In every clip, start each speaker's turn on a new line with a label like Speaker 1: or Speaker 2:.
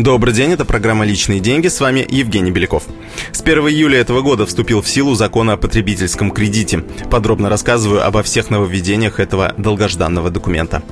Speaker 1: Добрый день, это программа «Личные деньги», с вами Евгений Беляков. С 1 июля этого года вступил в силу закон о потребительском кредите. Подробно рассказываю обо всех нововведениях этого долгожданного документа.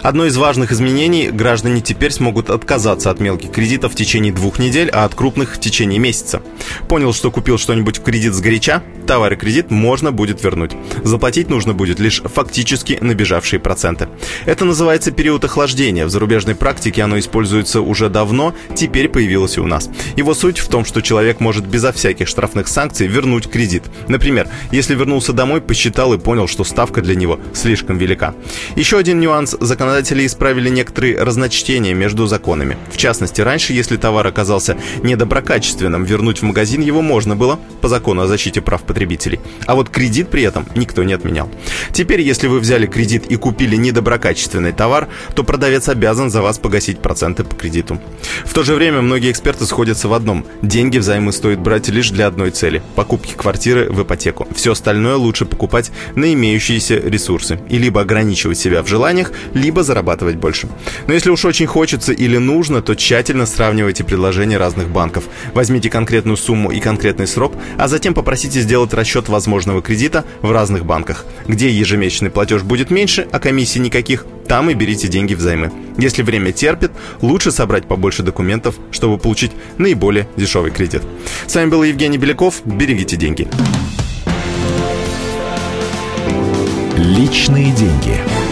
Speaker 1: Одно из важных изменений – граждане теперь смогут отказаться от мелких кредитов в течение двух недель, а от крупных в течение месяца. Понял, что купил что-нибудь в кредит с горяча? Товар и кредит можно будет вернуть. Заплатить нужно будет лишь фактически набежавшие проценты. Это называется период охлаждения. В зарубежной практике оно используется уже давно, теперь появилось и у нас. Его суть в том, что человек может безо всяких штрафных санкций вернуть кредит. Например, если вернулся домой, посчитал и понял, что ставка для него слишком велика. Еще один нюанс. Законодатели исправили некоторые разночтения между законами. В частности, раньше, если товар оказался недоброкачественным, вернуть в магазин его можно было по закону о защите прав потребителей. А вот кредит при этом никто не отменял. Теперь, если вы взяли кредит и купили недоброкачественный товар, то продавец обязан за вас погасить проценты по кредиту. В то же время многие эксперты сходятся в одном. Деньги взаймы стоит брать лишь для одной цели – покупки квартиры в ипотеку. Все остальное лучше покупать на имеющиеся ресурсы. И либо ограничивать себя в желаниях, либо зарабатывать больше. Но если уж очень хочется или нужно, то тщательно сравнивайте предложения разных банков. Возьмите конкретную сумму и конкретный срок, а затем попросите сделать расчет возможного кредита в разных банках. Где ежемесячный платеж будет меньше, а комиссий никаких, там и берите деньги взаймы. Если время терпит, лучше собрать побольше документов, чтобы получить наиболее дешевый кредит. С вами был Евгений Беляков. Берегите деньги.
Speaker 2: Личные деньги.